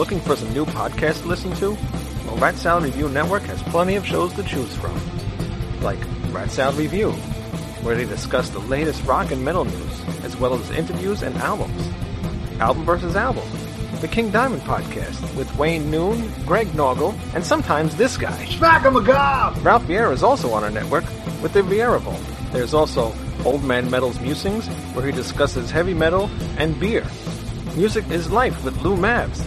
Looking for some new podcasts to listen to? Well, Rat Salad Review Network has plenty of shows to choose from. Like Rat Salad Review, where they discuss the latest rock and metal news, as well as interviews and albums. Album versus Album, the King Diamond podcast with Wayne Noon, Greg Noggle, and sometimes this guy. Smack him a gob! Ralph Vieira is also on our network with the Vieira Vault. There's also Old Man Metal's Musings, where he discusses heavy metal and beer. Music is Life with Lou Mavs.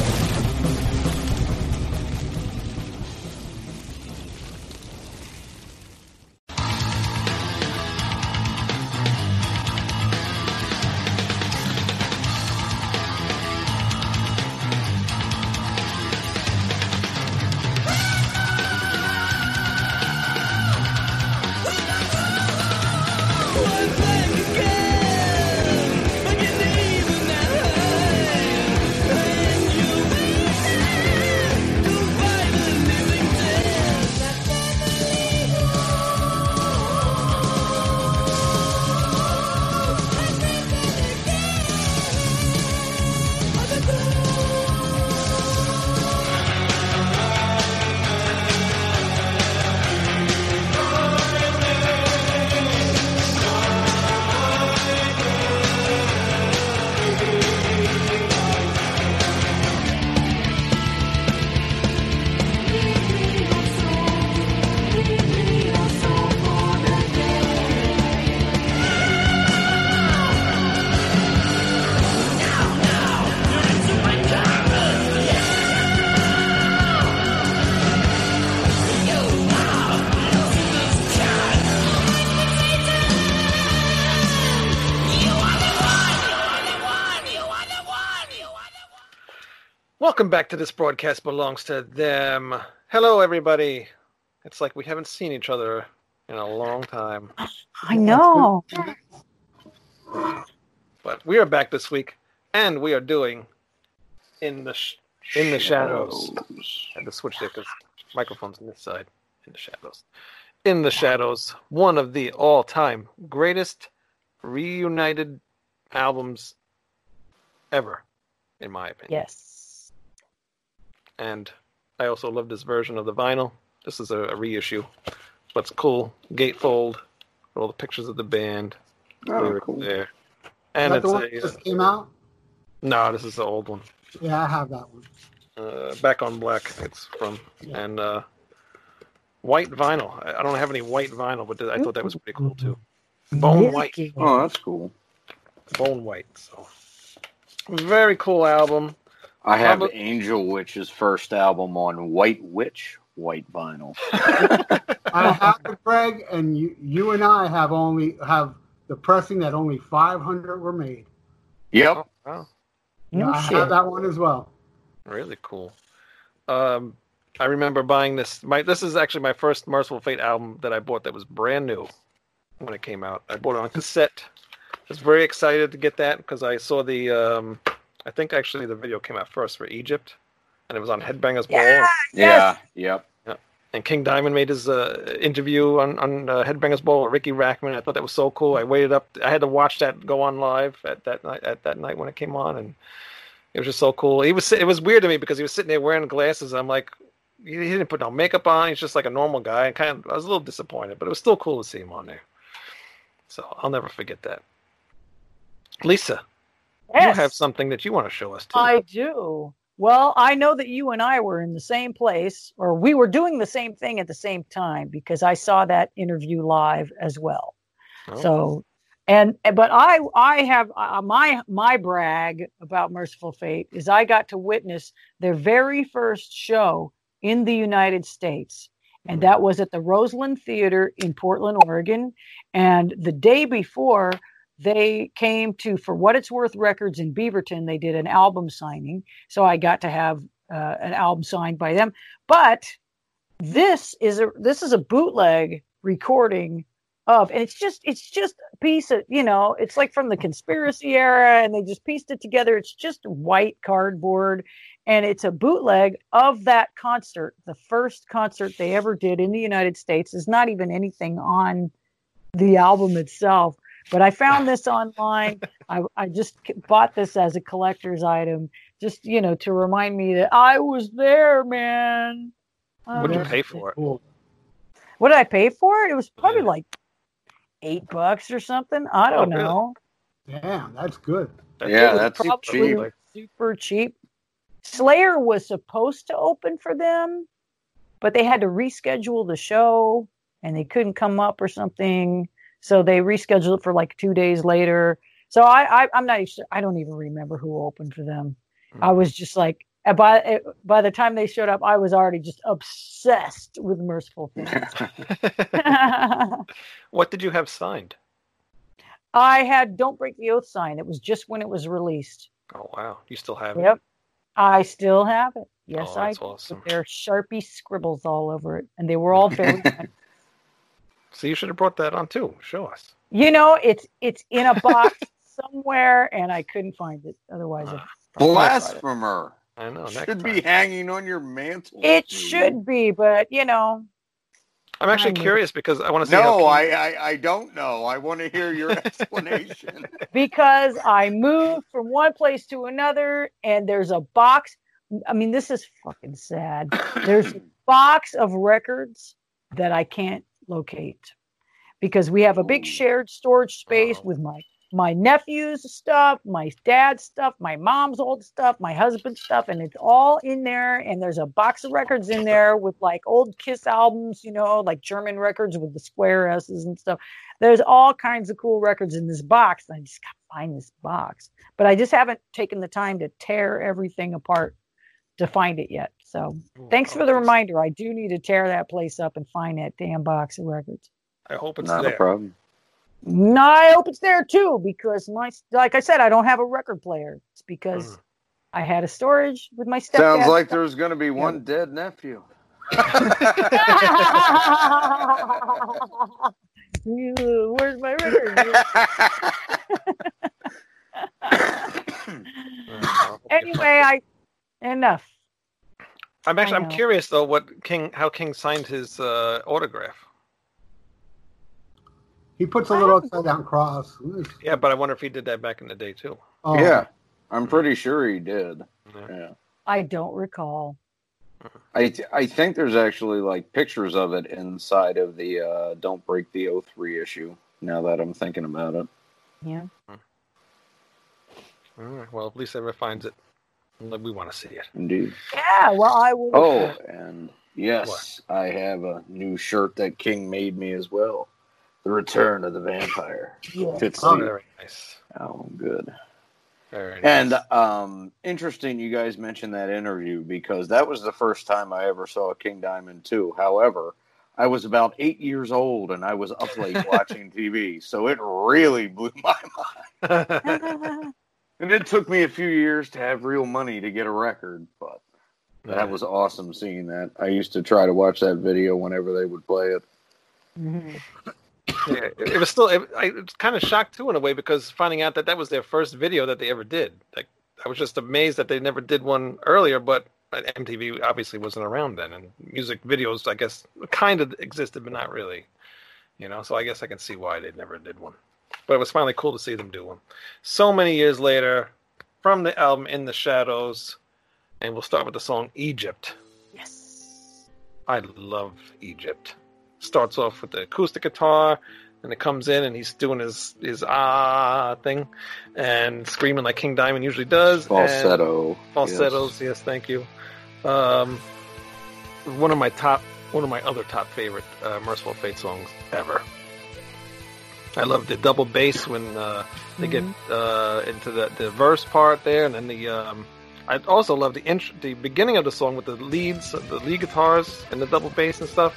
Welcome back to this broadcast belongs to them. Hello, everybody. It's like we haven't seen each other in a long time, I know. but we are back this week, and we are doing in the sh- in the shadows. I had to switch there because microphone's on this side. In the shadows. In the shadows, one of the all-time greatest reunited albums ever, in my opinion. Yes. And I also love this version of the vinyl. This is a, a reissue, but it's cool. Gatefold, all the pictures of the band, Oh, cool. there, and it's the one a, that just came out? no, this is the old one. Yeah, I have that one. Uh, back on black, it's from and uh, white vinyl. I I don't have any white vinyl, but I thought that was pretty cool too. Bone white, Oh, that's cool. bone white. So very cool album. I have Probably- Angel Witch's first album on White Witch white vinyl. I have it, Greg, and you, you and I have only have the pressing that only 500 were made. Yep. Oh, wow. No I shit. have that one as well. Really cool. Um, I remember buying this. My this is actually my first Mercyful Fate album that I bought that was brand new when it came out. I bought it on cassette. I was very excited to get that because I saw the. Um, I think actually the video came out first for Egypt, and it was on Headbangers Ball. Yeah. Yeah. Yep. And King Diamond made his uh, interview on on uh, Headbangers Ball with Riki Rachtman. I thought that was so cool. I waited up. I had to watch that go on live at that night at that night when it came on, and it was just so cool. He was it was weird to me because he was sitting there wearing glasses. I'm like, he, he didn't put no makeup on. He's just like a normal guy. And kind of, I was a little disappointed, but it was still cool to see him on there. So I'll never forget that. Lisa, Yes, you have something that you want to show us too. I do. Well, I know that you and I were in the same place, or we were doing the same thing at the same time because I saw that interview live as well. Oh, So, and but I I have uh, my my brag about Mercyful Fate is I got to witness their very first show in the United States, and that was at the Roseland Theater in Portland, Oregon. And the day before, they came to For What It's Worth Records in Beaverton. They did an album signing, so I got to have uh, an album signed by them. But this is a this is a bootleg recording of and it's just it's just a piece of you know it's like from the conspiracy era and they just pieced it together it's just white cardboard and it's a bootleg of that concert the first concert they ever did in the united states is not even anything on the album itself but i found this online I, I just bought this as a collector's item just you know to remind me that i was there man I what did you pay for it? What did I pay for it? It was probably Yeah. like eight bucks or something. I oh, don't Oh, really? know. Damn, that's good. Yeah, that's Probably cheap. super cheap. Slayer was supposed to open for them, but they had to reschedule the show and they couldn't come up or something. So they rescheduled it for like two days later. So I, I I'm not. I don't even remember who opened for them. I Hmm. was just like uh, by uh, by the time they showed up, I was already just obsessed with Mercyful what did you have signed? I had Don't Break the Oath sign. It was just when it was released. Oh wow, you still have it. Yep. I still have it. Yes, oh, I awesome. There are Sharpie scribbles all over it. And they were all very nice. So you should have brought that on too. Show us. You know, it's it's in a box somewhere and I couldn't find it. Otherwise it, Blasphemer. I know. Next Should time. be hanging on your mantle. it dude. should be, but you know, I'm actually I know. curious because I want to see. No, King- I, I I don't know. I want to hear your explanation. because I moved from one place to another and there's a box. I mean, this is fucking sad. There's a box of records that I can't locate because we have a big shared storage space with my my nephew's stuff, my dad's stuff, my mom's old stuff, my husband's stuff, and it's all in there. And there's a box of records in there with like old Kiss albums, you know, like German records with the square S's and stuff. There's all kinds of cool records in this box. and I just gotta find this box, but I just haven't taken the time to tear everything apart to find it yet. So thanks for the Oh, reminder. I do need to tear that place up and find that damn box of records. I hope it's Not there. a problem. No, I hope it's there too because my like I said, I don't have a record player. It's because Mm. I had a storage with my stepdad. Sounds like there's going to be one dead nephew. Where's my record? Oh, anyway, I enough. I'm actually I I'm curious though what King how King signed his uh, autograph. He puts a little upside down cross. Yeah, but I wonder if he did that back in the day too. Oh, yeah, I'm pretty sure he did. Yeah. Yeah. I don't recall. I th- I think there's actually like pictures of it inside of the uh, "Don't Break the Oath" reissue. Now that I'm thinking about it, Yeah. All right, well, at least ever finds it. We want to see it. indeed. Yeah. Well, I will. Oh, and yes, I have a new shirt that King made me as well. The Return of the Vampire. Yeah. Fits Oh, the Very nice. oh, good. Very nice. And um, interesting, you guys mentioned that interview because that was the first time I ever saw King Diamond 2. However, I was about eight years old and I was up late watching TV, so it really blew my mind. And it took me a few years to have real money to get a record, but that was awesome seeing that. I used to try to watch that video whenever they would play it. Yeah, it, it was still. It, I was kind of shocked too in a way because finding out that that was their first video that they ever did. Like I was just amazed that they never did one earlier. But MTV obviously wasn't around then, and music videos, I guess, kind of existed, but not really. You know, so I guess I can see why they never did one. But it was finally cool to see them do one. So many years later, from the album In the Shadows, and we'll start with the song Egypt. Yes. I love Egypt. Starts off with the acoustic guitar, and it comes in, and he's doing his his ah thing, and screaming like King Diamond usually does. Falsetto. falsettos. Yes. thank you. Um, one of my top, one of my other top favorite uh, Mercyful Fate songs ever. I love the double bass when uh, they get uh, into the, the verse part there, and then the. Um, I also love the int- the beginning of the song with the leads, the lead guitars, and the double bass and stuff.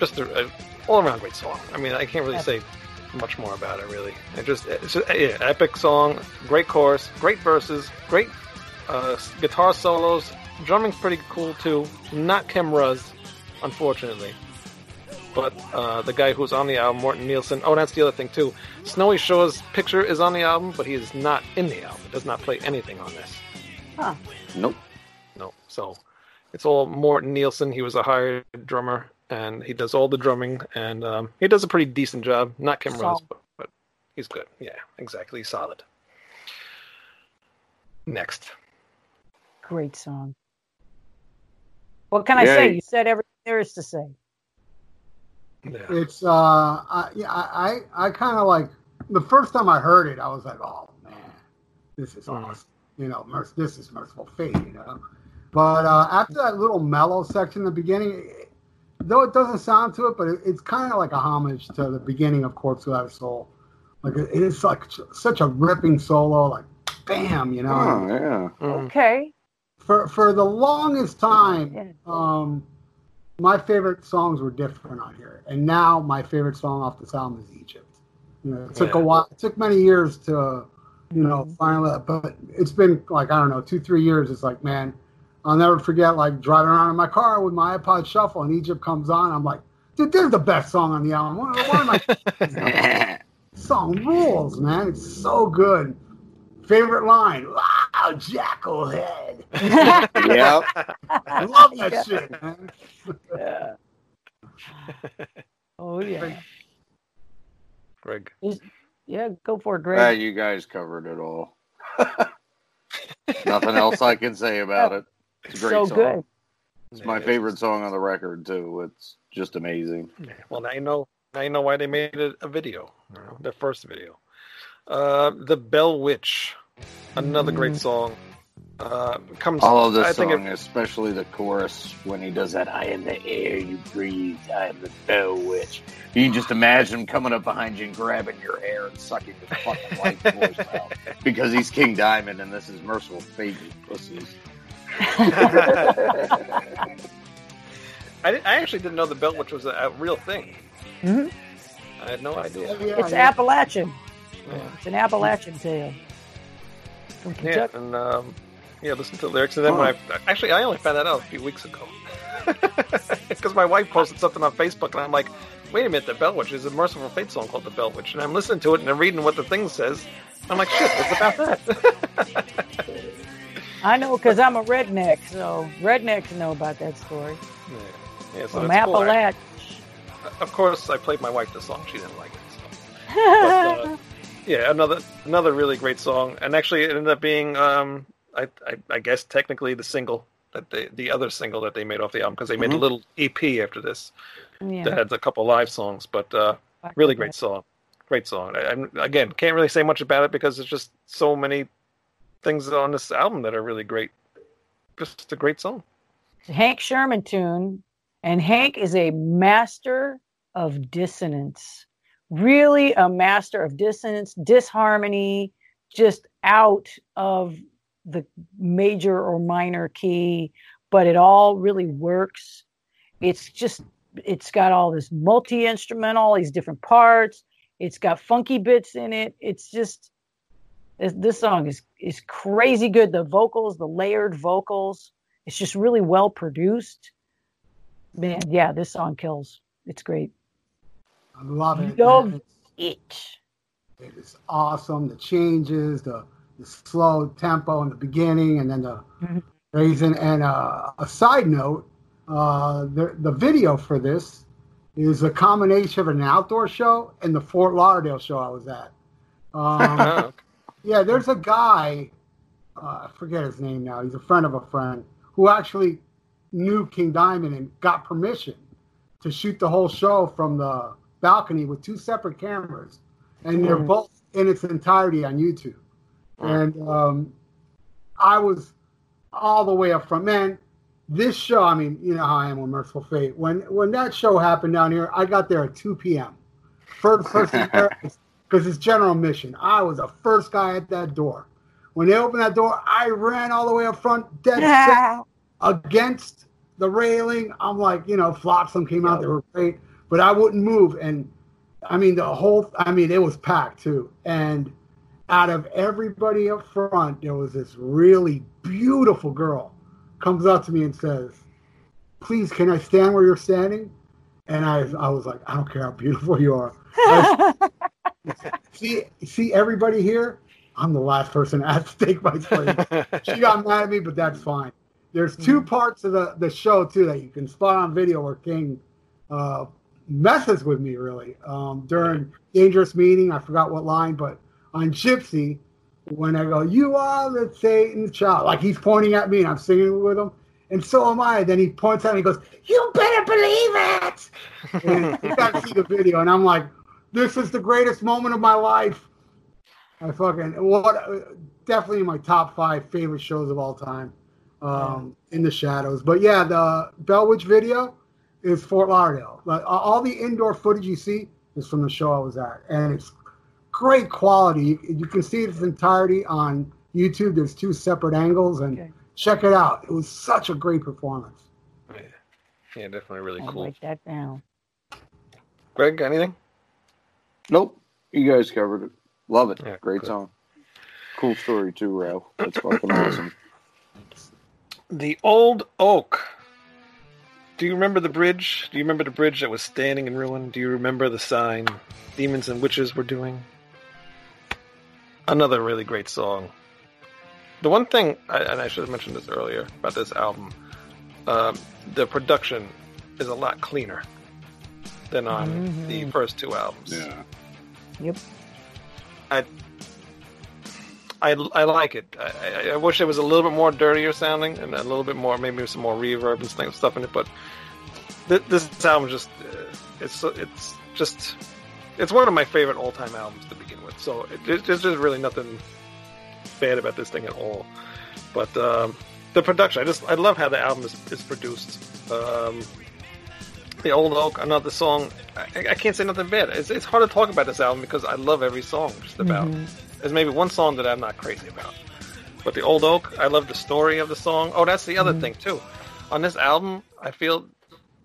Just a, a all around great song. I mean, I can't really say much more about it. Really, it just it's just, yeah, epic song, great chorus, great verses, great uh, guitar solos. Drumming's pretty cool too. Not Kim Ruzz, unfortunately. But uh, the guy who's on the album, Morten Nielsen. Oh, that's the other thing too. Snowy Shaw's picture is on the album, but he is not in the album. Does not play anything on this. Huh. Nope. No. So it's all Morten Nielsen. He was a hired drummer, and he does all the drumming, and um, he does a pretty decent job. Not Kim Ruzz, but, but he's good. Yeah, exactly. Solid. Next. Great song. What can I Yeah. say? You said everything there is to say. Yeah. It's uh, I, yeah, I, I, I kind of like the first time I heard it, I was like, oh man, this is Mhm. awesome. You know, merc- this is mercyful fate. You know, but uh, after that little mellow section in the beginning, it, though it doesn't sound to it, but it, it's kind of like a homage to the beginning of Corpse Without a Soul. Like it, it's like such a ripping solo, like bam, you know. Oh yeah. Mm. Okay. For for the longest time, Yeah. um, my favorite songs were different on here, and now my favorite song off this album is Egypt. You know, it took Yeah. a while. It took many years to, you know, Mhm. finally. But it's been like I don't know, two three years. It's like man, I'll never forget like driving around in my car with my iPod Shuffle, and Egypt comes on. I'm like, dude, this is the best song on the album. Why, why am I? song rules, man. It's so good. Favorite line? Wow, jackal head. yep. I love that Yeah. shit, man. Yeah. Oh yeah. Greg. Yeah, go for it, Greg. you guys covered it all. Nothing else I can say about it. It's a great so song. good. It's my Yeah, favorite song on the record too. It's just amazing. Well, now you know. Now you know why they made it a video. You know, their first video. Uh, the Bell Witch, another great song. Uh, comes. I love this I think it- especially the chorus when he does that. I am the air you breathe. I am the bell witch. You can just imagine him coming up behind you and grabbing your hair and sucking your fucking life voice out because he's King Diamond and this is Mercyful Fate. you Pussies. I, I actually didn't know the Bell Witch was a, a real thing. Mhm. I had no idea. It's. Appalachian. Yeah. It's an Appalachian tale. From Yeah, and um, yeah, listen to the lyrics. And then when I actually, I only found that out a few weeks ago because my wife posted something on Facebook, and I'm like, "Wait a minute, the Bell Witch is a Mercyful Fate song called the Bell Witch," and I'm listening to it and I'm reading what the thing says. I'm like, "Shit, it's about that." I know because I'm a redneck, so rednecks know about that story. yeah. yeah, so From that's cool. I- Of course, I played my wife the song. She didn't like it. So. But, uh, yeah, another another really great song, and actually it ended up being, um, I, I I guess technically the single that they the other single that they made off the album because they made a Mhm. little EP after this that had a couple live songs, but uh, really great song, great song. I, I'm again can't really say much about it because there's just so many things on this album that are really great. Just a great song. Hank Shermann tune, and Hank is a master of dissonance. Really, a master of dissonance, disharmony, just out of the major or minor key, but it all really works. It's just, it's got all this multi instrumental, all these different parts. It's got funky bits in it. It's just, this, song is is crazy good. The vocals, the layered vocals, it's just really well produced. Man, yeah, this song kills. It's great. I love it. Love man. It's, It. it is awesome. The changes, the, the slow tempo in the beginning, and then the Mhm. raising. And uh, a side note, uh, the the video for this is a combination of an outdoor show and the Fort Lauderdale show I was at. Um, Oh, Yeah, there's a guy, uh, I forget his name now. He's a friend of a friend who actually knew King Diamond and got permission to shoot the whole show from the balcony with two separate cameras, and they're Mhm. both in its entirety on YouTube. And um, I was all the way up front. Man, this show, I mean, you know how I am with Mercyful Fate. When when that show happened down here, I got there at 2 p.m. First person because it's general mission. I was the first guy at that door. When they opened that door, I ran all the way up front, dead set against the railing. I'm like, you know, Flotsam came out, they were great, but I wouldn't move. And I mean, the whole, I mean, it was packed too. And out of everybody up front, there was this really beautiful girl comes up to me and says, please, can I stand where you're standing? And I, I was like, I don't care how beautiful you are. see, see everybody here. I'm the last person to take my place. she got mad at me, but that's fine. There's two Mm. parts of the, the show too that you can spot on video where King uh, messes with me really. Um, during Dangerous Meeting, I forgot what line, but on Gypsy, when I go, "You are the Satan's child," like he's pointing at me and I'm singing with him, and so am I. Then he points at me and goes, "You better believe it." And you got to see the video, and I'm like, "This is the greatest moment of my life." I fucking what definitely my top five favorite shows of all time. Um, in the shadows, but yeah, the Bell Witch video is Fort Lauderdale. Like all the indoor footage you see is from the show I was at, and it's great quality. You, you can see its entirety on YouTube. There's two separate angles, and Okay. check it out. It was such a great performance. Yeah, yeah definitely really I'll cool. write that down. Greg, anything? Nope. You guys covered it. Love it. Yeah, Great good. song. Cool story too, Ralph. That's fucking awesome. The Old Oak. Do you remember the bridge? Do you remember the bridge that was standing in ruin? Do you remember the sign demons and witches were doing? Another really great song. The one thing, and I should have mentioned this earlier about this album, um, the production is a lot cleaner than on Mhm. the first two albums. Yeah. Yep. I, I, I like it. I, I, wish it was a little bit more dirtier sounding and a little bit more, maybe some more reverb and stuff, in it. But th- this album just, uh, it's it's just, it's one of my favorite all time albums to begin with. So it, there's just really nothing bad about this thing at all. But um, the production, I just, I love how the album is, is produced. Um, the Old Oak, another song. I, I can't say nothing bad. It's, it's hard to talk about this album because I love every song just about. Mhm. There's maybe one song that I'm not crazy about. But the Old Oak, I love the story of the song. Oh, that's the other Mhm. thing too. On this album, I feel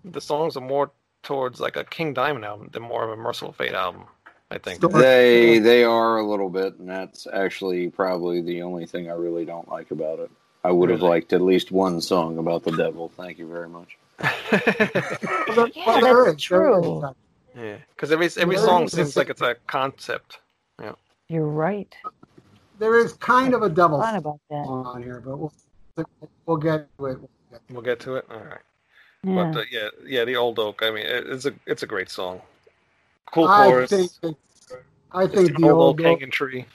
the songs are more towards like a King Diamond album than more of a Mercyful Fate album. I think. They they are a little bit, and that's actually probably the only thing I really don't like about it. I would have liked at least one song about the devil. Thank you very much. Well, there- Yeah, well, that's true. yeah, because every every song seems like it's a concept. You're right. There is kind of a double Fun about that. on here, but we'll we'll get to it. We'll get to it. All right. Yeah. But uh, yeah, yeah, the Old Oak. I mean, it's a it's a great song. Cool I think it's, I think an the old, old, oak hanging tree.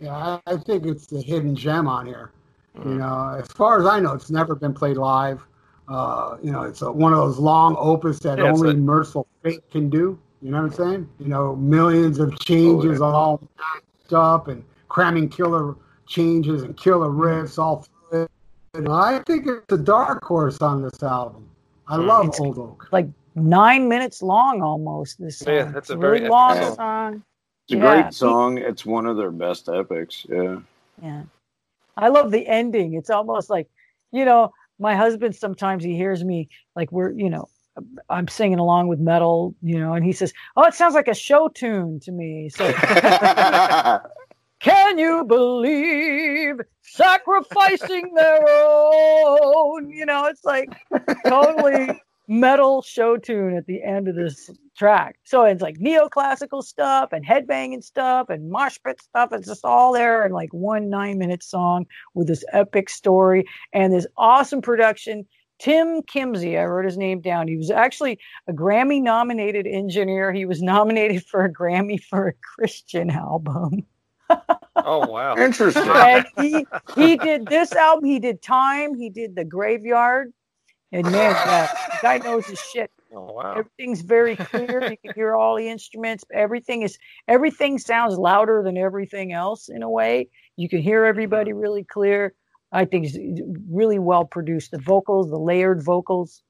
yeah, I, I think it's the hidden gem on here. You Mm. know, as far as I know, it's never been played live. Uh, you know, it's a, one of those long opus that Yeah, only like- Mercyful Fate can do. You know what I'm saying? You know, millions of changes all matched up and cramming killer changes and killer riffs all through it. And I think it's a dark horse on this album. I Mm. love It's- Old Oak. like nine minutes long almost. This song. Yeah, that's It's a really very long song. song. It's a Yeah. great song. It's one of their best epics. Yeah. Yeah. I love the ending. It's almost like, you know, my husband sometimes he hears me like we're, you know, I'm singing along with metal, you know, and he says, "Oh, it sounds like a show tune to me." So, can you believe sacrificing their own? You know, it's like totally metal show tune at the end of this track. So it's like neoclassical stuff and headbanging stuff and mosh pit stuff. It's just all there in like one nine minute song with this epic story and this awesome production. Tim Kimsey, I wrote his name down. He was actually a Grammy nominated engineer. He was nominated for a Grammy for a Christian album. Oh wow. Interesting. And he he did this album, he did Time, he did The Graveyard. And man, yeah, the guy knows his shit. Oh wow. Everything's very clear. You can hear all the instruments. Everything is everything sounds louder than everything else in a way. You can hear everybody mm-hmm. really clear. I think it's really well produced. The vocals, the layered vocals,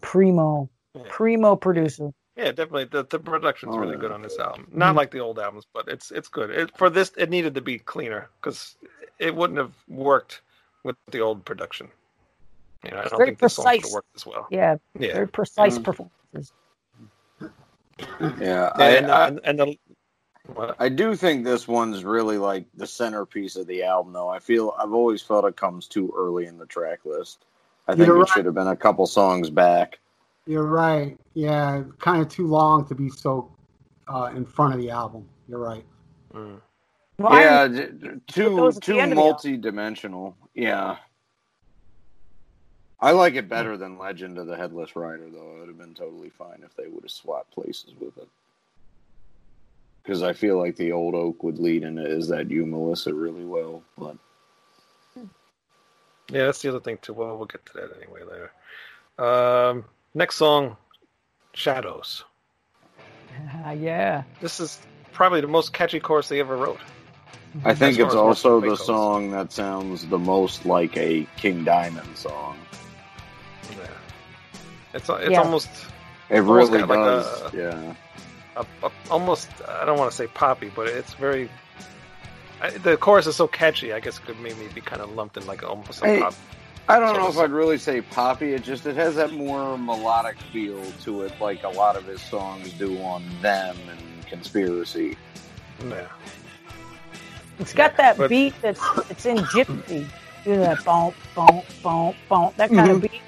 primo, Yeah. primo producer. Yeah, definitely. The, the production's Oh, really yeah. good on this album. Not Mhm. like the old albums, but it's it's good. It, for this, it needed to be cleaner because it wouldn't have worked with the old production. You know, I don't Very think the song would have precise. worked as well. Yeah, Yeah, very precise Mhm. performances. Yeah. Yeah, I, and, I, and, and the what? I do think this one's really like the centerpiece of the album, though. I feel I've always felt it comes too early in the track list. I think You're it right. should have been a couple songs back. You're right. Yeah, kind of too long to be so uh, in front of the album. You're right. Mm. Well, I- yeah, d- d- too those at the too end of the album. multi-dimensional. Yeah. I like it better than Legend of the Headless Rider, though. It would have been totally fine if they would have swapped places with it. Because I feel like the old oak would lead into "Is That You, Melissa" really well, but Yeah, that's the other thing too. Well, we'll get to that anyway later. Um, next song, Shadows. Ah, yeah. This is probably the most catchy chorus they ever wrote. I think it's also the goes. song that sounds the most like a King Diamond song. Yeah. It's it's Yeah. almost It Almost really got like does. a- yeah. A, a, almost I don't want to say poppy, but it's very. I, the chorus is so catchy. I guess it could maybe be kind of lumped in like almost a pop. I don't know if I'd really say poppy. It just it has that more melodic feel to it, like a lot of his songs do on them and Conspiracy. Yeah. It's got that But- beat that's it's in gypsy. You know that bump, bump, bump, bump, that kind of mm-hmm. beat.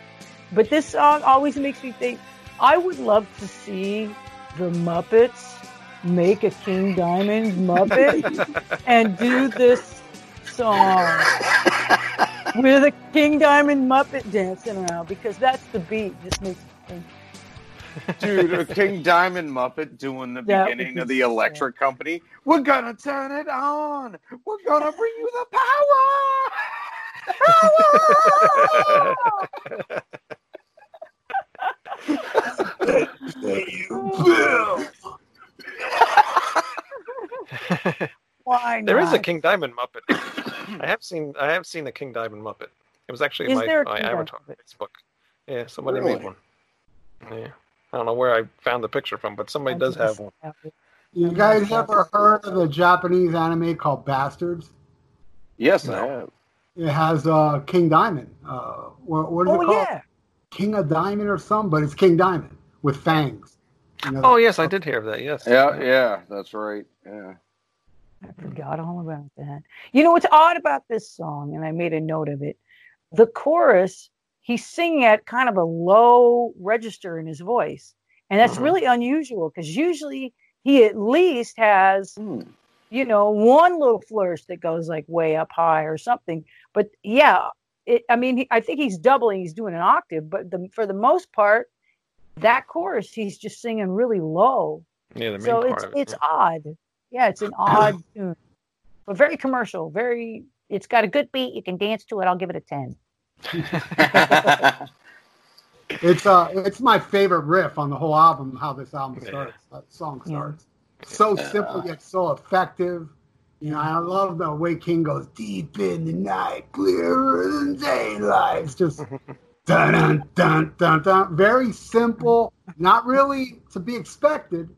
But this song always makes me think I would love to see the Muppets make a King Diamond Muppet and do this song with a King Diamond Muppet dancing around because that's the beat. Just makes me think. Dude, a King Diamond Muppet doing the That beginning be of the electric company. We're gonna turn it on. We're gonna bring you the power. power. Why not? there is a King Diamond Muppet. I have seen I have seen a King Diamond Muppet. It was actually Is my, there a my King avatar Diamond Facebook. Yeah, somebody Really? made one. Yeah. I don't know where I found the picture from, but somebody I does just- have one. You guys ever heard of the Japanese anime called Bastards? yes, I No. have. It has uh, King Diamond. Uh, what, what is Oh it called? yeah. King of Diamond or something, but it's King Diamond with fangs. You know, Oh yes, I did hear of that. Yes. Yeah, yeah, that's right. Yeah. I forgot all about that. You know what's odd about this song, and I made a note of it. The chorus, he's singing at kind of a low register in his voice, and that's Mhm. really unusual because usually he at least has, Hmm. you know, one little flourish that goes like way up high or something. But yeah, it, I mean, I think he's doubling. He's doing an octave, but the, for the most part, that chorus he's just singing really low Yeah, the main so part it's it. it's odd. Yeah, it's an odd tune, but very commercial. Very, it's got a good beat. You can dance to it. I'll give it a ten. It's uh, it's my favorite riff on the whole album. How this album Yeah. starts, that song Yeah. starts. So Yeah. simple yet so effective. You know, I love the way King goes deep in the night, clearer than daylight. It's just dun dun dun dun dun. Very simple, not really to be expected,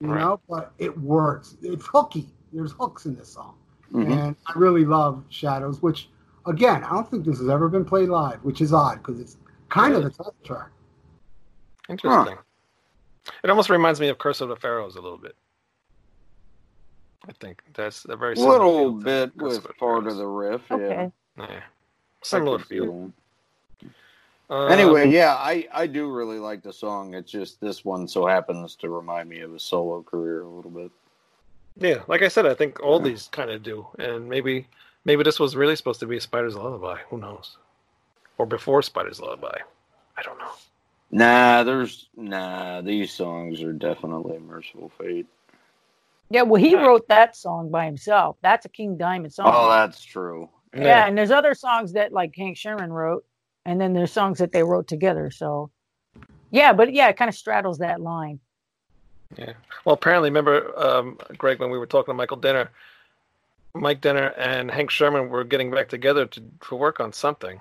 you Right. know, but it works. It's hooky. There's hooks in this song. Mhm. And I really love Shadows, which again, I don't think this has ever been played live, which is odd because it's kind of the title track. Interesting. It almost reminds me of Curse of the Pharaohs a little bit. I think that's a very similar little feel to bit Curse with part of the riff. Okay. Yeah. Yeah. Similar I feel. that. Um, Anyway, yeah, I, I do really like the song. It's just this one so happens to remind me of his solo career a little bit. Yeah, like I said, I think all these kind of do, and maybe maybe this was really supposed to be Spider's Lullaby. Who knows? Or before Spider's Lullaby. I don't know. Nah, there's nah. These songs are definitely Mercyful Fate. Yeah, well, he wrote that song by himself. That's a King Diamond song. Oh, that's true. yeah. and there's other songs that like Hank Shermann wrote, and then there's songs that they wrote together. So, yeah, but yeah, it kind of straddles that line. Yeah. Well, apparently, remember, um, Greg, when we were talking to Michael Denner, Mike Denner and Hank Shermann were getting back together to, to work on something.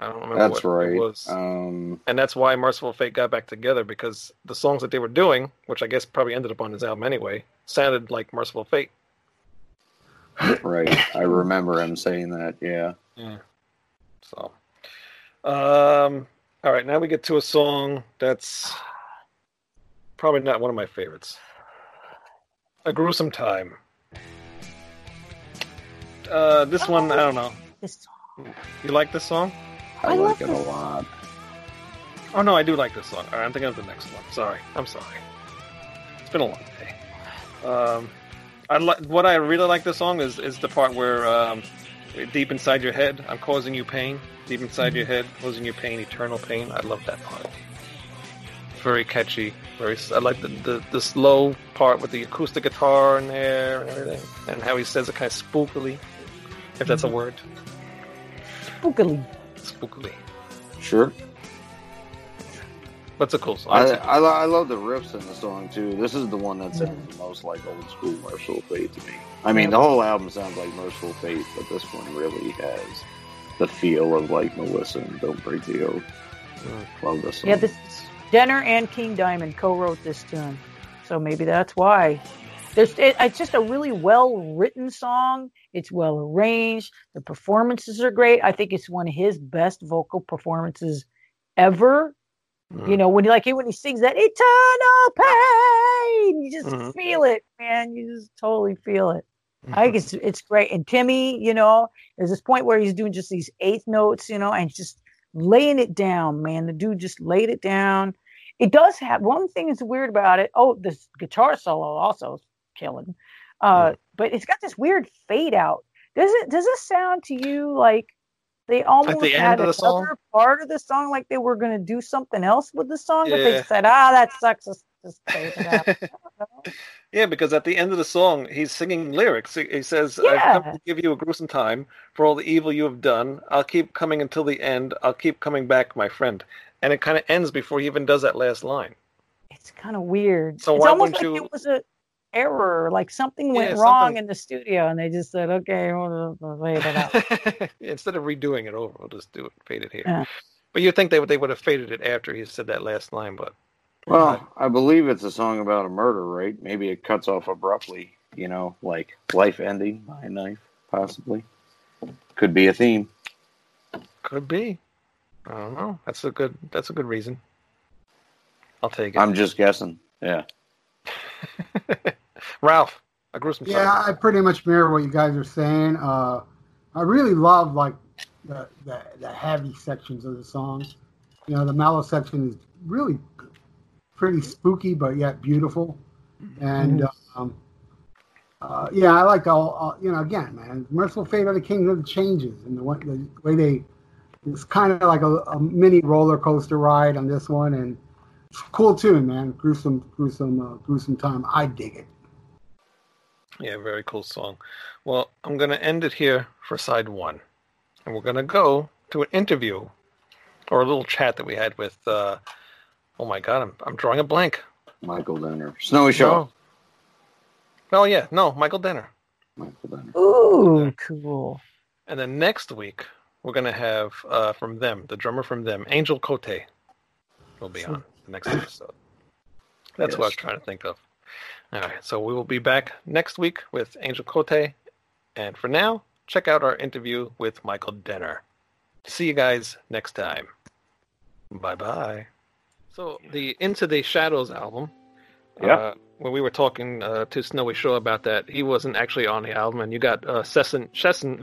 I don't remember That's what right. it was. Um, and that's why Mercyful Fate got back together because the songs that they were doing, which I guess probably ended up on his album anyway, sounded like Mercyful Fate. right. I remember him saying that. Yeah. Yeah. So, um, all right, now we get to a song that's probably not one of my favorites. A gruesome time. Uh, this one, I don't know. This song. You like this song? I, I like love it a lot. Oh no, I do like this song. All right, I'm thinking of the next one. Sorry, I'm sorry. It's been a long day. Um, I li- what I really like the song is is the part where um, deep inside your head, I'm causing you pain. Deep inside your head, causing you pain, eternal pain. I love that part. It's very catchy. Very. I like the, the the slow part with the acoustic guitar in there and everything, and how he says it kind of spookily, if that's a word. Spookily. Spookily. Sure. But it's a cool song. I, It's a- I, lo- I love the riffs in the song too. This is the one that sounds the most like old school Mercyful Fate to me. I mean, the whole album sounds like Mercyful Fate, but this one really has the feel of like Melissa and Don't Break the Oath. Mm. Love this song. Yeah, this Denner and King Diamond co-wrote this tune, so maybe that's why. There's, it, it's just a really well-written song. It's well arranged. The performances are great. I think it's one of his best vocal performances ever. Mm. You know, when he like when he sings that eternal pain, you just Mhm. feel it, man. You just totally feel it. I think it's it's great. And Timmy, you know, there's this point where he's doing just these eighth notes, you know, and just laying it down, man. The dude just laid it down. It does have one thing that's weird about it. Oh, this guitar solo also is killing. Uh, but it's got this weird fade out. Does it does it sound to you like they almost the end had of the song? another part of the song, like they were gonna do something else with the song, but they said, ah, that sucks. Let's just fade it out. I don't know. Yeah, because at the end of the song, he's singing lyrics. He, he says, "I've come to give you a gruesome time for all the evil you have done. I'll keep coming until the end. I'll keep coming back, my friend." And it kind of ends before he even does that last line. it's kind of weird. So it's why almost wouldn't like you- it was a error, like something went Yeah, wrong something- in the studio, and they just said, "Okay, we'll we'll fade it out." Instead of redoing it over, we'll just do it, fade it here. Yeah. But you'd think they would they would have faded it after he said that last line, but Well, I believe it's a song about a murder, right? Maybe it cuts off abruptly, you know, like life ending by a knife, possibly. Could be a theme. could be. I don't know. That's a good. That's a good reason. I'll take it. I'm just guessing. Yeah. Ralph, a gruesome song. Yeah, I pretty much mirror what you guys are saying. Uh, I really love like the, the the heavy sections of the songs. You know, the mellow section is really pretty spooky, but yet beautiful. And um, uh, yeah, I like all. Uh, you know, again, man, Mercyful Fate of the King of the Changes, and the, way- the way they it's kind of like a, a mini roller coaster ride on this one, and it's a cool tune, man. Gruesome, gruesome, uh, gruesome time. I dig it. Yeah, very cool song. Well, I'm going to end it here for side one. And we're going to go to an interview or a little chat that we had with, uh, oh my God, I'm, I'm drawing a blank. Michael Denner. Snowy Shaw. No. Oh, yeah, no, Michael Denner. Michael Denner. Ooh, cool. And then next week, we're going to have uh, from them, the drummer from them, Angel Cote, will be on the next episode. That's what I was trying to think of. All right, so we will be back next week with Angel Cote. And for now, check out our interview with Michael Denner. See you guys next time. Bye bye. So, the Into the Shadows album. Yeah. Uh, when we were talking uh, to Snowy Shaw about that, he wasn't actually on the album, and you got uh, Session. Session.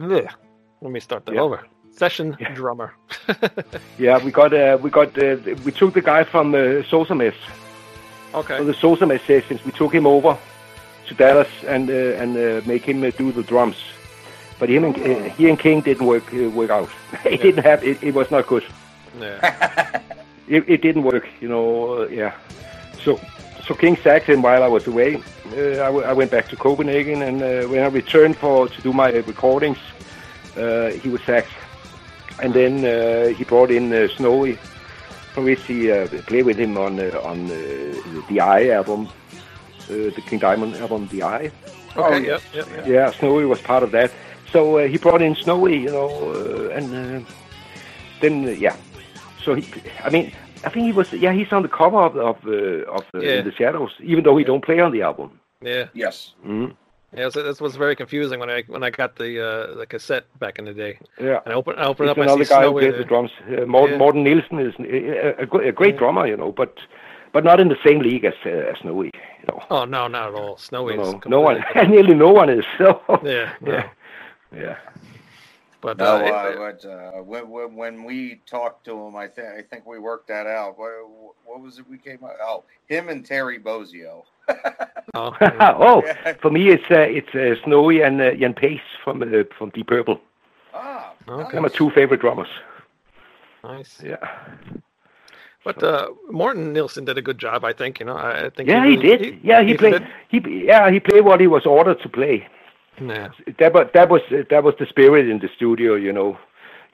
Let me start that Yeah. over. Session Yeah. drummer. Yeah, we got uh, we got uh, we took the guy from uh, Zoser Mez, okay. from the Zoser Mez sessions. We took him over to Dallas and uh, and uh, make him uh, do the drums. But him and uh, he and King didn't work uh, work out. it didn't have it. It was not good. Yeah. It, it didn't work. You know. Uh, yeah. So so King sacked him while I was away. Uh, I, w- I went back to Copenhagen, and uh, when I returned for to do my recordings, uh, he was sacked. And then uh, he brought in uh, Snowy, from which he uh, played with him on uh, on uh, the Eye album, uh, the King Diamond album, The Eye. Okay. Yep. Yep. yep. Yeah, Snowy was part of that. So uh, he brought in Snowy, you know, uh, and uh, then uh, yeah. So he, I mean, I think he was yeah he's on the cover of of uh, of uh, Yeah. In the Shadows, even though he don't play on the album. Yeah. Yes. Mhm. Yeah. So this was very confusing when I when I got the uh, the cassette back in the day, Yeah. and I opened I opened It's up and I another see guy who Snowy plays the drums. Uh, Morten, Yeah. Morten Nielsen is a, a, gr- a great drummer, you know, but but not in the same league as uh, as Snowy. You know, Oh no, not at all. Snowy. no, no one, completely nearly no one is. So. Yeah. no. yeah, yeah. But No, uh, uh, it- but uh, when, when when we talked to him, I think I think we worked that out. What, what was it? We came out. Oh, him and Terry Bozzio. Oh, oh, Yeah. for me it's uh, it's uh, Snowy and uh, Ian Paice from uh, from Deep Purple. Ah, Okay. They're my two favorite drummers. nice. Yeah. But uh, Morten Nielsen did a good job, I think. You know, I, I think. Yeah, he really- did. Yeah, he played. did. He yeah, he played what he was ordered to play. Yeah. That was that was that was the spirit in the studio. You know,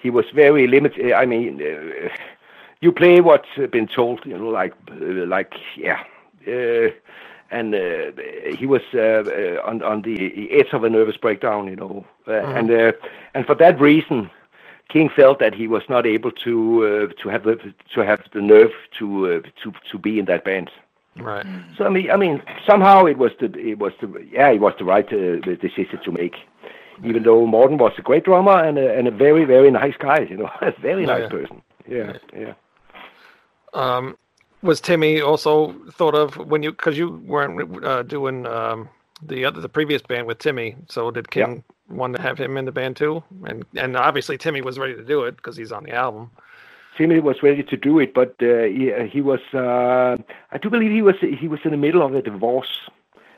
he was very limited. I mean, uh, you play what's been told. You know, like uh, like yeah. Uh, and uh, he was uh, uh, on on the edge of a nervous breakdown, you know, uh, and uh, and for that reason, King felt that he was not able to uh, to have the to have the nerve to uh, to to be in that band. Right. So I mean, I mean, somehow it was the it was the yeah, it was the right uh, the decision to make. Even though Morten was a great drummer and a, and a very very nice guy, you know, a very nice yeah. person. Yeah, yeah. Um, was Timi also thought of when you because you weren't uh, doing um, the other the previous band with Timi? So did King want to have him in the band too? And and obviously Timi was ready to do it because he's on the album. Timmy was ready to do it, but uh, he, he was. Uh, I do believe he was. He was in the middle of a divorce,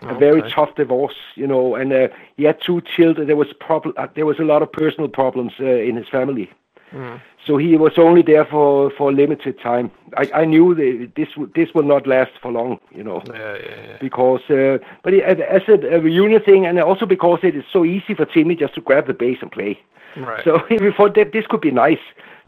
a very Okay. tough divorce, you know, and uh, he had two children. There was prob- uh, There was a lot of personal problems uh, in his family. Mm. So he was only there for, for a limited time. I, I knew that this would this will not last for long, you know, Yeah, yeah, yeah. because uh, but it, as a, a reunion thing, and also because it is so easy for Timi just to grab the bass and play. Right. So we thought that this could be nice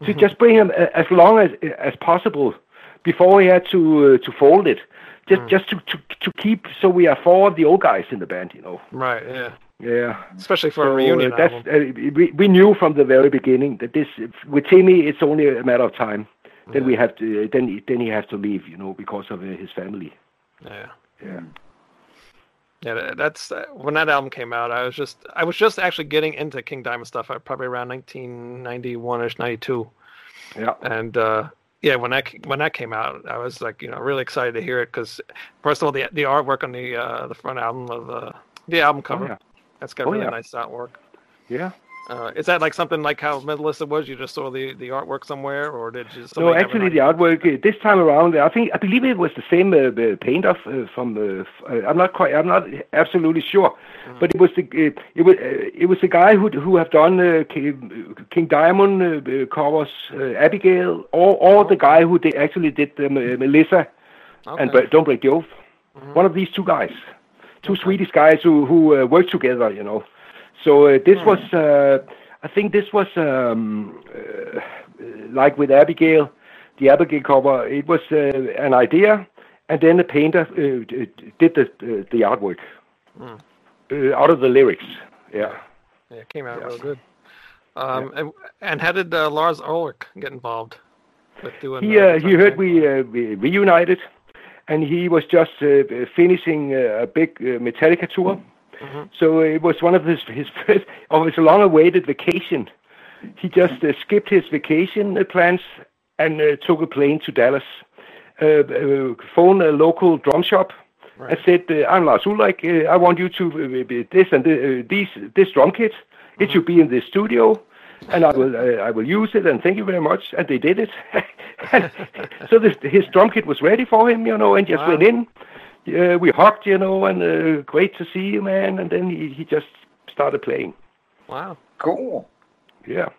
to just bring him a- as long as as possible before he had to uh, to fold it, just just to, to to keep so we are four of the old guys in the band, you know. right. Yeah. Yeah. Especially for a So, uh, reunion that's album. uh, we, we knew from the very beginning that this with Timi it's only a matter of time. Then we have to then he- then he has to leave, you know, because of uh, his family. Yeah. Yeah. Yeah, that's uh, when that album came out. I was just, I was just actually getting into King Diamond stuff. uh, Probably around 1991ish, 92. Yeah. and uh, yeah, when that when that came out, I was like, you know, really excited to hear it because first of all, the the artwork on the uh, the front album of uh, the album cover, yeah. That's got Oh, really yeah. nice artwork. Yeah. Uh, is that like something like how Metalista was? You just saw the, the artwork somewhere, or did you? No, actually, the artwork uh, this time around, I think I believe it was the same uh, uh, painter uh, from. Uh, I'm not quite. I'm not absolutely sure, but it was the uh, it was uh, it was the guy who who have done uh, King, King Diamond covers uh, Abigail, or or the guy who did, actually did um, Melissa Okay. and Don't Break the Oath. One of these two guys, two Swedish guys who who uh, work together, you know. So uh, this was, uh, I think this was um, uh, like with Abigail, the Abigail cover. It was uh, an idea, and then the painter uh, did the uh, the artwork uh, out of the lyrics. Yeah. Yeah, it came out Yeah. real good. Um, and, and how did uh, Lars Ulrich get involved with doing? He uh, uh, he heard we uh, we reunited, and he was just uh, finishing uh, a big uh, Metallica tour. So it was one of his his first of his long-awaited vacation. He just uh, skipped his vacation plans and uh, took a plane to Dallas. Uh, uh, phoned a local drum shop and said, uh, "I'm Lars Ulrich. Uh, I want you to uh, be this and the, uh, these this drum kit. It should be in the studio." And I will uh, I will use it and thank you very much. And they did it. And so this, his drum kit was ready for him, you know, and just Wow. went in. Uh, we hugged, you know, and uh, great to see you, man. And then he, he just started playing. Wow. Cool. Yeah.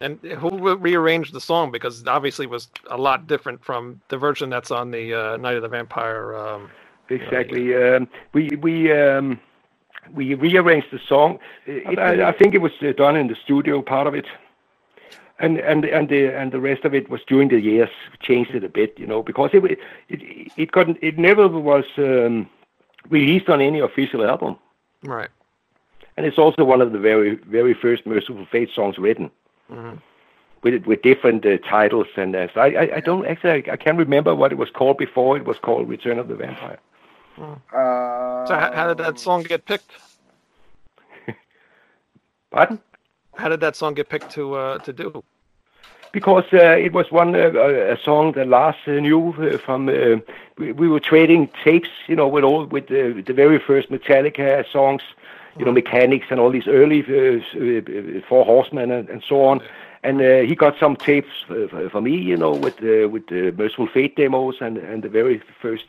And who rearranged the song? Because obviously it was a lot different from the version that's on the uh, Night of the Vampire. Um, Exactly. Um, we we um, we rearranged the song. It, I, I think it was uh, done in the studio, part of it, and and and the and the rest of it was during the years. We changed it a bit, you know, because it wa- it it got it never was um, released on any official album, right. and it's also one of the very very first Mercyful Fate songs written. With, with different uh, titles and uh, so I, I I don't actually I, I can't remember what it was called before it was called Return of the Vampire. Uh, So how, how did that song get picked? Pardon? How did that song get picked to uh, to do? because uh, it was one uh, a song that Lars uh, knew uh, from. Uh, we, we were trading tapes, you know, with all with the, the very first Metallica songs. you know, Mechanix and all these early uh, uh, Four Horsemen and, and so on. And uh, he got some tapes for, for me, you know, with uh, with the Mercyful Fate demos and and the very first,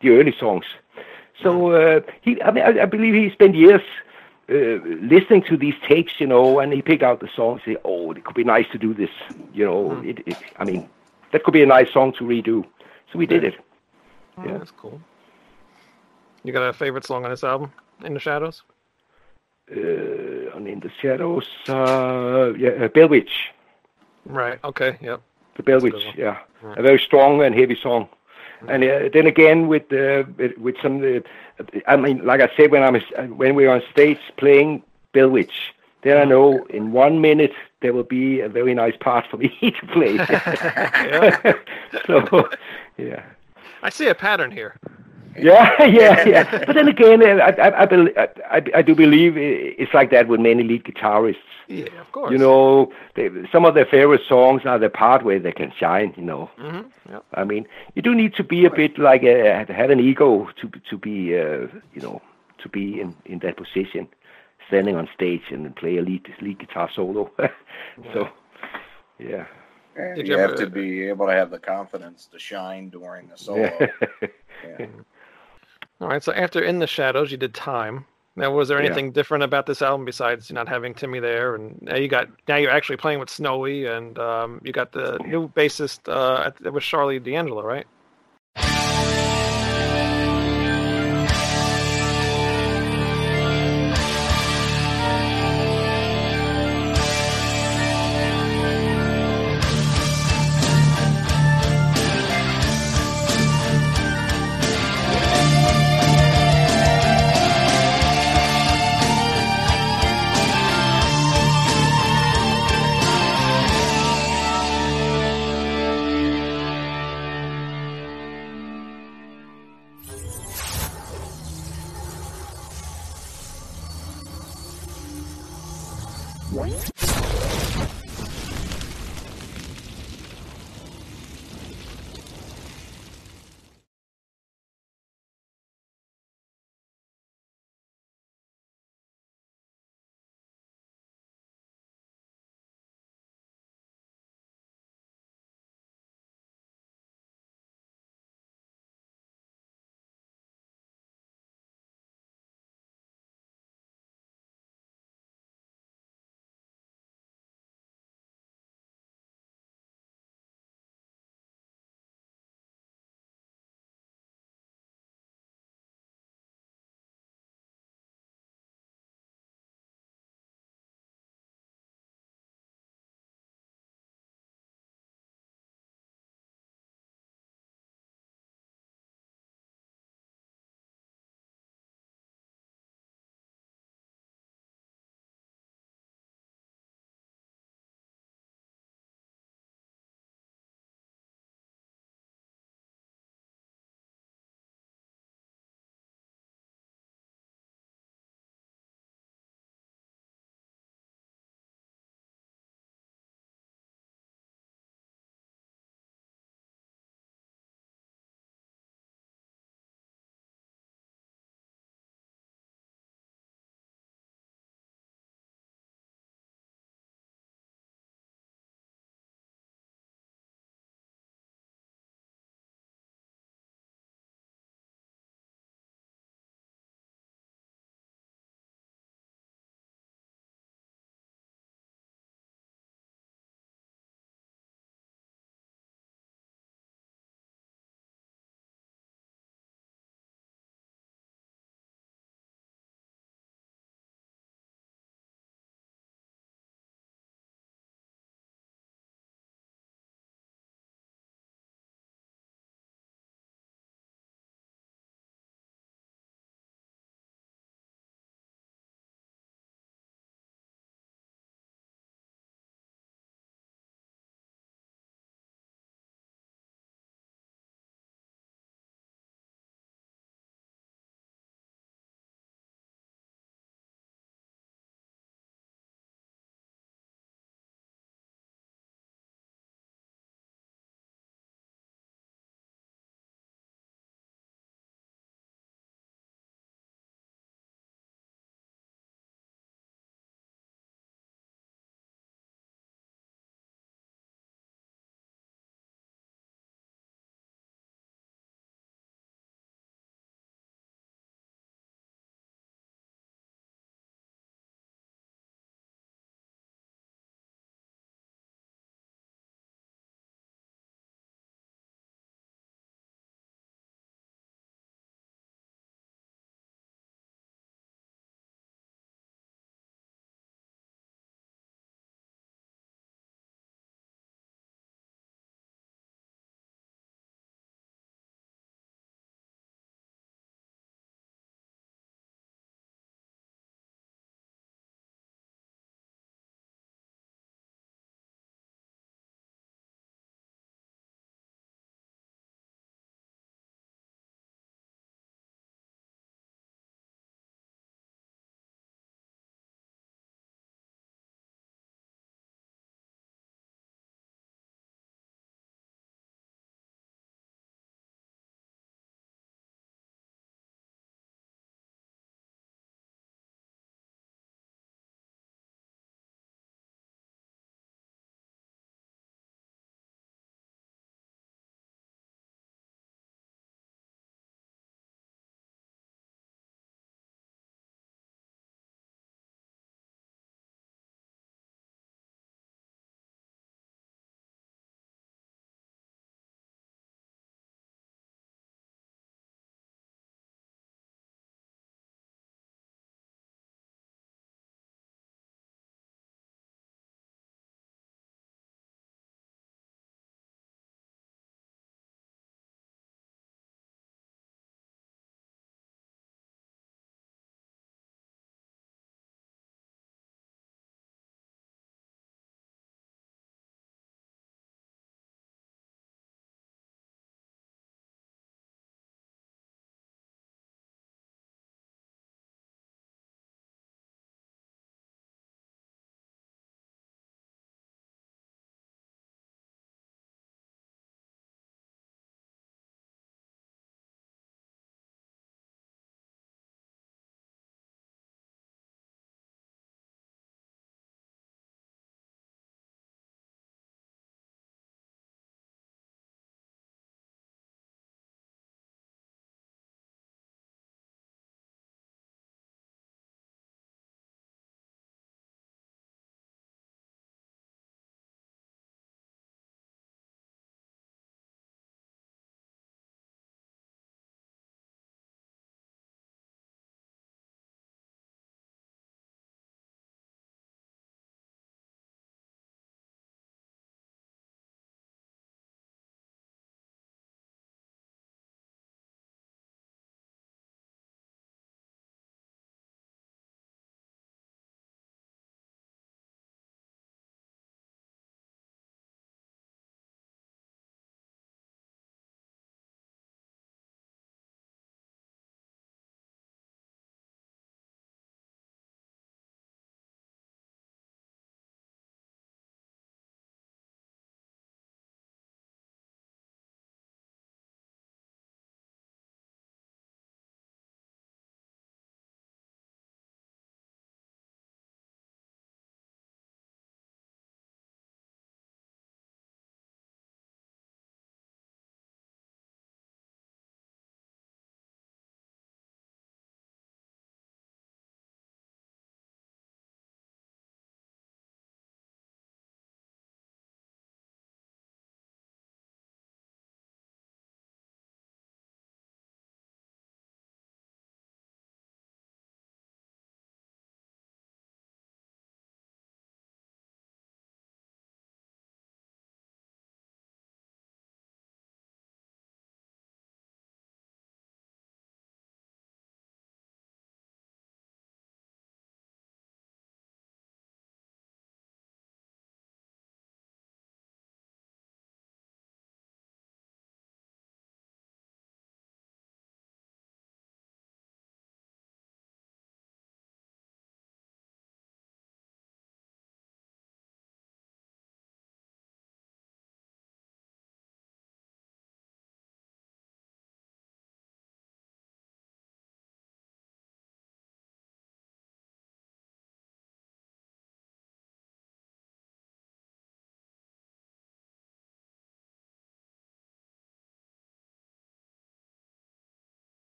the early songs. So uh, he, I mean, I, I believe he spent years uh, listening to these tapes, you know, and he picked out the songs. Say, oh, it could be nice to do this, you know. Mm. It, it, I mean, that could be a nice song to redo. So we did it. Yeah, that's cool. You got a favorite song on this album, In the Shadows? Uh, on In the Shadows, uh, yeah, uh, Bell Witch. Right. Okay. Yep. The Bell Witch. Yeah. a very strong and heavy song. And uh, then again, with uh, with some, uh, I mean, like I said, when I'm when we're on stage playing Bell Witch, then I mm-hmm. know in one minute there will be a very nice part for me to play. so, yeah. I see a pattern here. Yeah, yeah, yeah. But then again, I, I, I, I, I do believe it's like that with many lead guitarists. Yeah, of course. You know, they, some of their favorite songs are the part where they can shine. You know, mm-hmm. yep. I mean, you do need to be a bit like a, have an ego to to be, uh, you know, to be in in that position, standing on stage and play a lead lead guitar solo. so, yeah. And you, have to be able to have the confidence to shine during the solo. yeah. All right. So after In the Shadows, you did Time. Now, was there anything yeah. different about this album besides not having Timi there? And now you got now you're actually playing with Snowy, and um, you got the new bassist uh, was Sharlee D'Angelo, right?